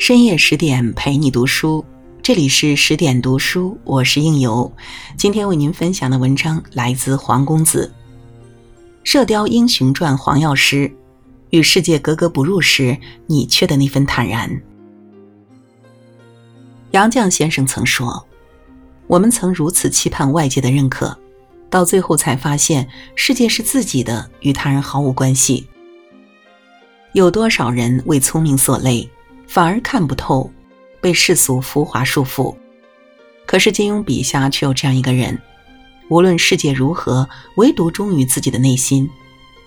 深夜十点陪你读书，这里是十点读书，我是应由。今天为您分享的文章来自黄公子，《射雕英雄传》黄药师与世界格格不入时，你却的那份坦然。杨绛先生曾说：“我们曾如此期盼外界的认可，到最后才发现世界是自己的，与他人毫无关系。有多少人为聪明所累？”反而看不透，被世俗浮华束缚。可是金庸笔下却有这样一个人，无论世界如何，唯独忠于自己的内心，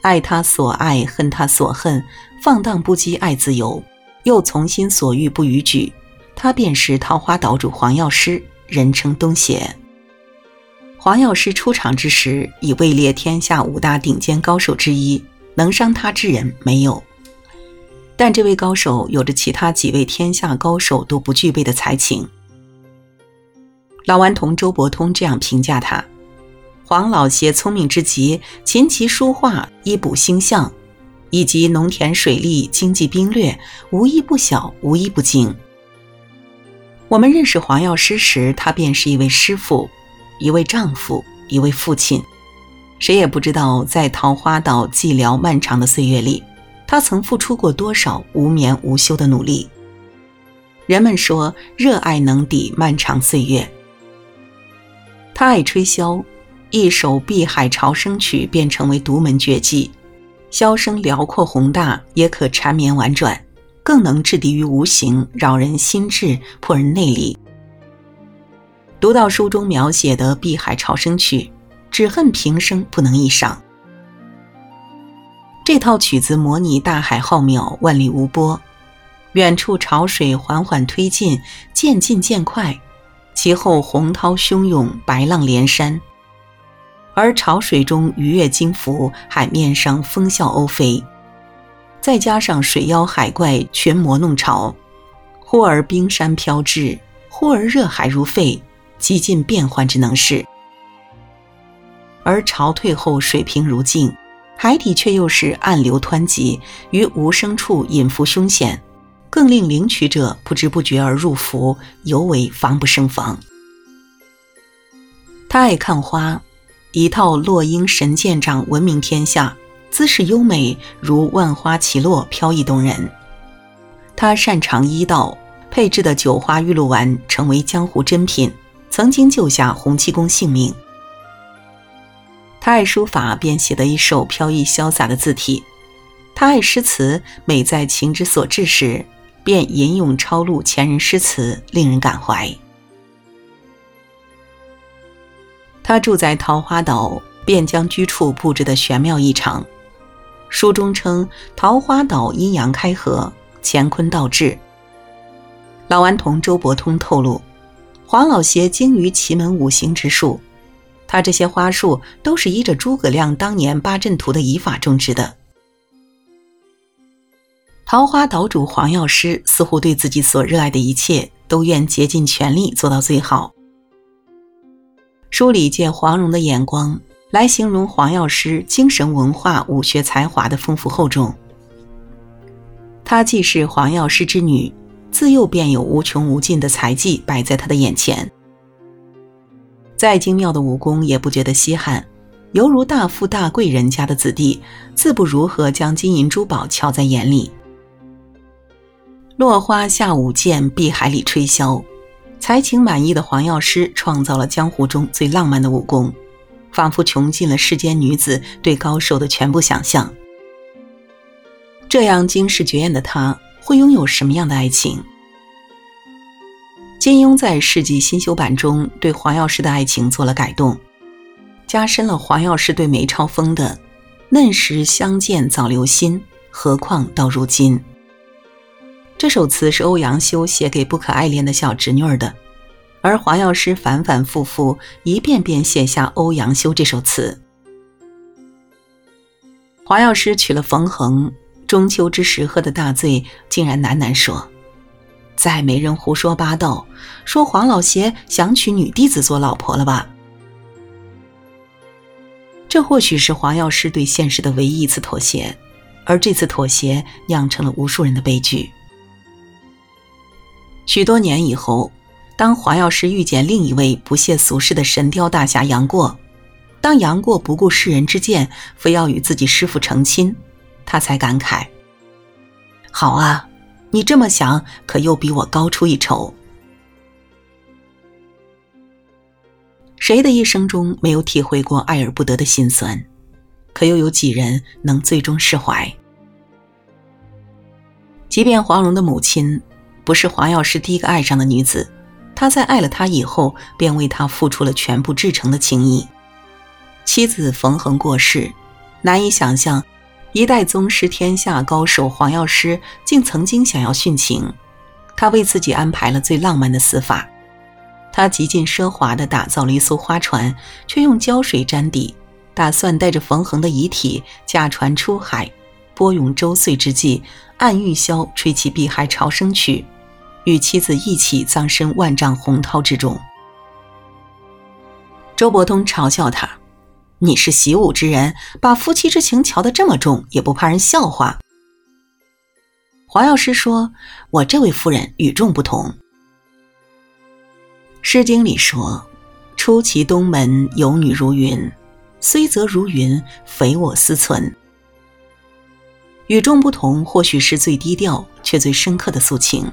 爱他所爱，恨他所恨，放荡不羁爱自由，又从心所欲不逾矩。他便是桃花岛主黄药师，人称东邪。黄药师出场之时，已位列天下五大顶尖高手之一，能伤他之人没有。但这位高手有着其他几位天下高手都不具备的才情。老顽童周伯通这样评价他：黄老邪聪明之极，琴棋书画、医卜星象，以及农田水利、经济兵略，无一不晓，无一不精。我们认识黄药师时，他便是一位师傅，一位丈夫，一位父亲。谁也不知道，在桃花岛寂寥漫长的岁月里。他曾付出过多少无眠无休的努力？人们说，热爱能抵漫长岁月。他爱吹箫，一首《碧海潮生曲》便成为独门绝技。箫声辽阔宏大，也可缠绵婉转，更能制敌于无形，扰人心智，破人内力。读到书中描写的《碧海潮生曲》，只恨平生不能一赏。这套曲子模拟大海浩渺，万里无波，远处潮水缓缓推进，渐进渐快，其后洪涛汹涌，白浪连山，而潮水中鱼跃金浮，海面上风啸鸥飞，再加上水妖海怪群魔弄潮，忽而冰山飘至，忽而热海如沸，极尽变幻之能事。而潮退后，水平如镜。海底却又是暗流湍急，于无声处隐伏凶险，更令领取者不知不觉而入伏，尤为防不胜防。他爱看花，一套落英神剑掌闻名天下，姿势优美如万花齐落，飘逸动人。他擅长医道，配制的九花玉露丸成为江湖珍品，曾经救下洪七公性命。他爱书法，便写得一手飘逸潇洒的字体；他爱诗词，每在情之所至时，便吟咏抄录前人诗词，令人感怀。他住在桃花岛，便将居处布置得玄妙异常。书中称桃花岛阴阳开合，乾坤倒置。老顽童周伯通透露，黄老邪精于奇门五行之术。他这些花束都是依着诸葛亮当年八阵图的移法种植的。桃花岛主黄药师似乎对自己所热爱的一切都愿竭尽全力做到最好。书里借黄蓉的眼光来形容黄药师精神文化、武学才华的丰富厚重。她既是黄药师之女，自幼便有无穷无尽的才技摆在她的眼前。再精妙的武功也不觉得稀罕，犹如大富大贵人家的子弟，自不如何将金银珠宝瞧在眼里。落花下舞剑，碧海里吹箫，才情满意的黄药师创造了江湖中最浪漫的武功，仿佛穷尽了世间女子对高手的全部想象。这样惊世绝艳的他，会拥有什么样的爱情？金庸在世纪新修版中对黄药师的爱情做了改动，加深了黄药师对梅超风的“嫩时相见早留心，何况到如今”。这首词是欧阳修写给不可爱恋的小侄女儿的，而黄药师反反复复一遍遍写下欧阳修这首词。黄药师娶了冯衡，中秋之时喝的大醉，竟然喃喃说。再没人胡说八道，说黄老邪想娶女弟子做老婆了吧？这或许是黄药师对现实的唯一一次妥协，而这次妥协酿成了无数人的悲剧。许多年以后，当黄药师遇见另一位不屑俗世的神雕大侠杨过，当杨过不顾世人之见，非要与自己师父成亲，他才感慨：“好啊，你这么想，可又比我高出一筹。”谁的一生中没有体会过爱而不得的心酸？可又有几人能最终释怀？即便黄蓉的母亲不是黄药师第一个爱上的女子，她在爱了他以后，便为他付出了全部至诚的情谊。妻子冯衡过世，难以想象，一代宗师、天下高手黄药师竟曾经想要殉情。他为自己安排了最浪漫的死法，他极尽奢华地打造了一艘花船，却用胶水粘底。打算带着冯衡的遗体驾船出海，波涌周岁之际，按玉箫吹起碧海潮生曲，与妻子一起葬身万丈洪涛之中。周伯通嘲笑他：“你是习武之人，把夫妻之情瞧得这么重，也不怕人笑话？”黄药师说：“我这位夫人与众不同。”《诗经》里说：“出其东门，有女如云。”虽则如云，匪我思存。与众不同，或许是最低调却最深刻的诉情。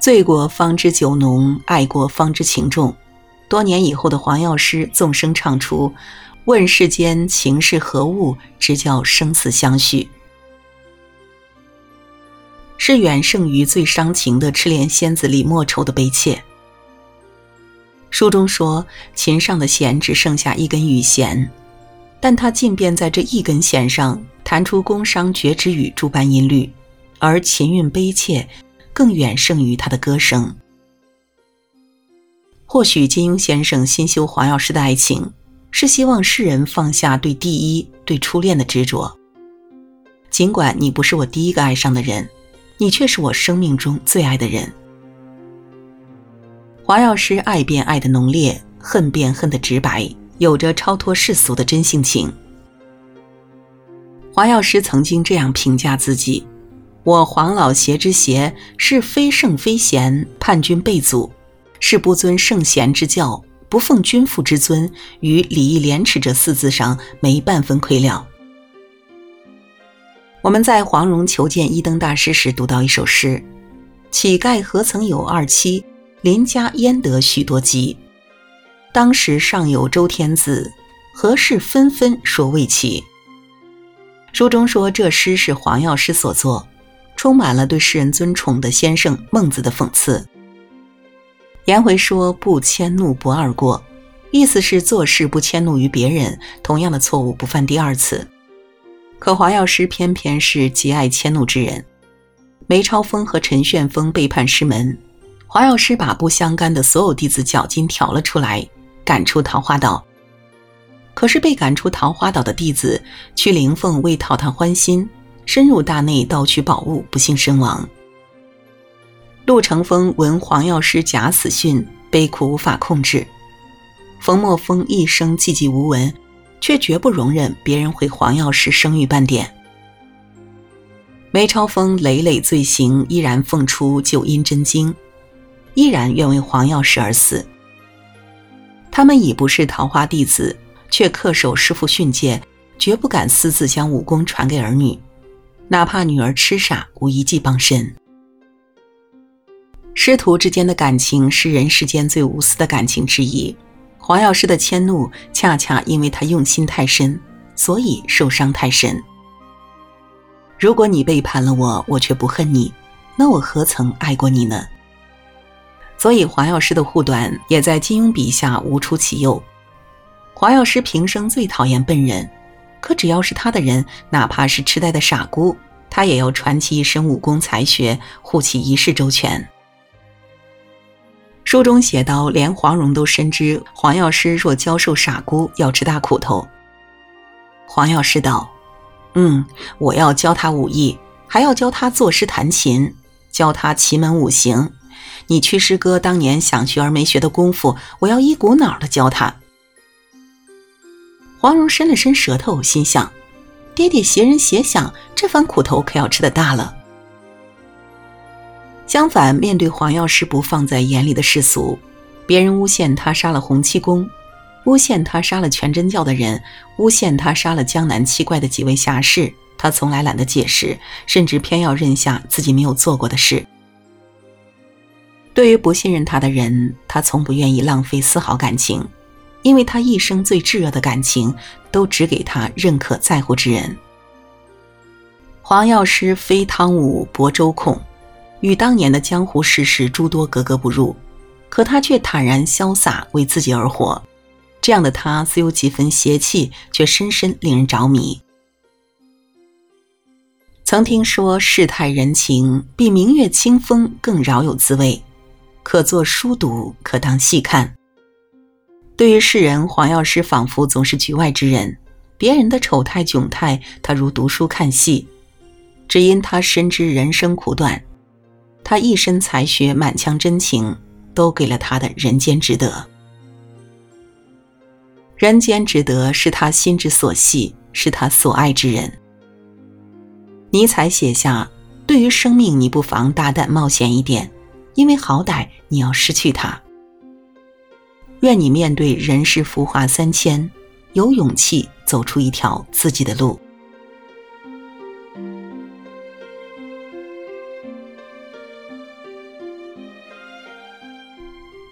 醉过方知酒浓，爱过方知情重。多年以后的黄药师纵声唱出：“问世间情是何物，直教生死相许。”是远胜于最伤情的赤莲仙子李莫愁的悲切。书中说，琴上的弦只剩下一根羽弦，但他竟便在这一根弦上弹出宫商角徵羽诸般音律，而琴韵悲切，更远胜于他的歌声。或许金庸先生新修黄药师的爱情，是希望世人放下对第一、对初恋的执着。尽管你不是我第一个爱上的人，你却是我生命中最爱的人。黄药师爱便爱的浓烈，恨便恨的直白，有着超脱世俗的真性情。黄药师曾经这样评价自己：“我黄老邪之邪，是非圣非贤，叛君背祖，是不尊圣贤之教，不奉君父之尊，于礼义廉耻这四字上没半分亏了。”我们在黄蓉求见一灯大师时读到一首诗：“乞丐何曾有二妻？”邻家焉得许多吉？当时尚有周天子，何事纷纷说未齐？书中说这诗是黄药师所作，充满了对世人尊崇的先生孟子的讽刺。颜回说不迁怒不二过，意思是做事不迁怒于别人，同样的错误不犯第二次。可黄药师偏偏是极爱迁怒之人，梅超风和陈玄风背叛师门。黄药师把不相干的所有弟子脚筋挑了出来，赶出桃花岛。可是被赶出桃花岛的弟子，去灵凤为讨他欢心，深入大内盗取宝物，不幸身亡。陆乘风闻黄药师假死讯，悲苦无法控制。冯墨风一生寂寂无闻，却绝不容忍别人毁黄药师声誉半点。梅超风累累罪行，依然奉出九阴真经。依然愿为黄药师而死。他们已不是桃花弟子，却恪守师父训诫，绝不敢私自将武功传给儿女，哪怕女儿痴傻，无一技傍身。师徒之间的感情是人世间最无私的感情之一。黄药师的迁怒，恰恰因为他用心太深，所以受伤太深。如果你背叛了我，我却不恨你，那我何曾爱过你呢？所以，黄药师的护短也在金庸笔下无出其右。黄药师平生最讨厌笨人，可只要是他的人，哪怕是痴呆的傻姑，他也要传其一身武功才学，护其一世周全。书中写道，连黄蓉都深知黄药师若教授傻姑，要吃大苦头。黄药师道：“嗯，我要教他武艺，还要教他作诗弹琴，教他奇门五行。”你屈师哥当年想学而没学的功夫，我要一股脑的教他。黄蓉伸了伸舌头，心想：爹爹邪人邪想，这番苦头可要吃的大了。相反，面对黄药师不放在眼里的世俗，别人诬陷他杀了洪七公，诬陷他杀了全真教的人，诬陷他杀了江南七怪的几位侠士，他从来懒得解释，甚至偏要认下自己没有做过的事。对于不信任他的人，他从不愿意浪费丝毫感情，因为他一生最炙热的感情，都只给他认可在乎之人。黄药师非汤武薄周孔，与当年的江湖世事诸多格格不入，可他却坦然潇洒，为自己而活。这样的他，虽有几分邪气，却深深令人着迷。曾听说世态人情比明月清风更饶有滋味，可作书读，可当细看。对于世人，黄药师仿佛总是局外之人，别人的丑态窘态，他如读书看戏。只因他深知人生苦短，他一身才学，满腔真情，都给了他的人间值得。人间值得是他心之所系，是他所爱之人。尼采写下：“对于生命，你不妨大胆冒险一点，因为好歹你要失去它。”愿你面对人世浮华三千，有勇气走出一条自己的路。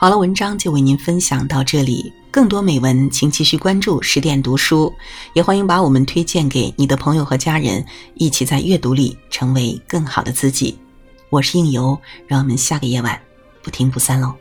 好了，文章就为您分享到这里。更多美文，请继续关注十点读书，也欢迎把我们推荐给你的朋友和家人，一起在阅读里成为更好的自己。我是应由，让我们下个夜晚不听不散喽。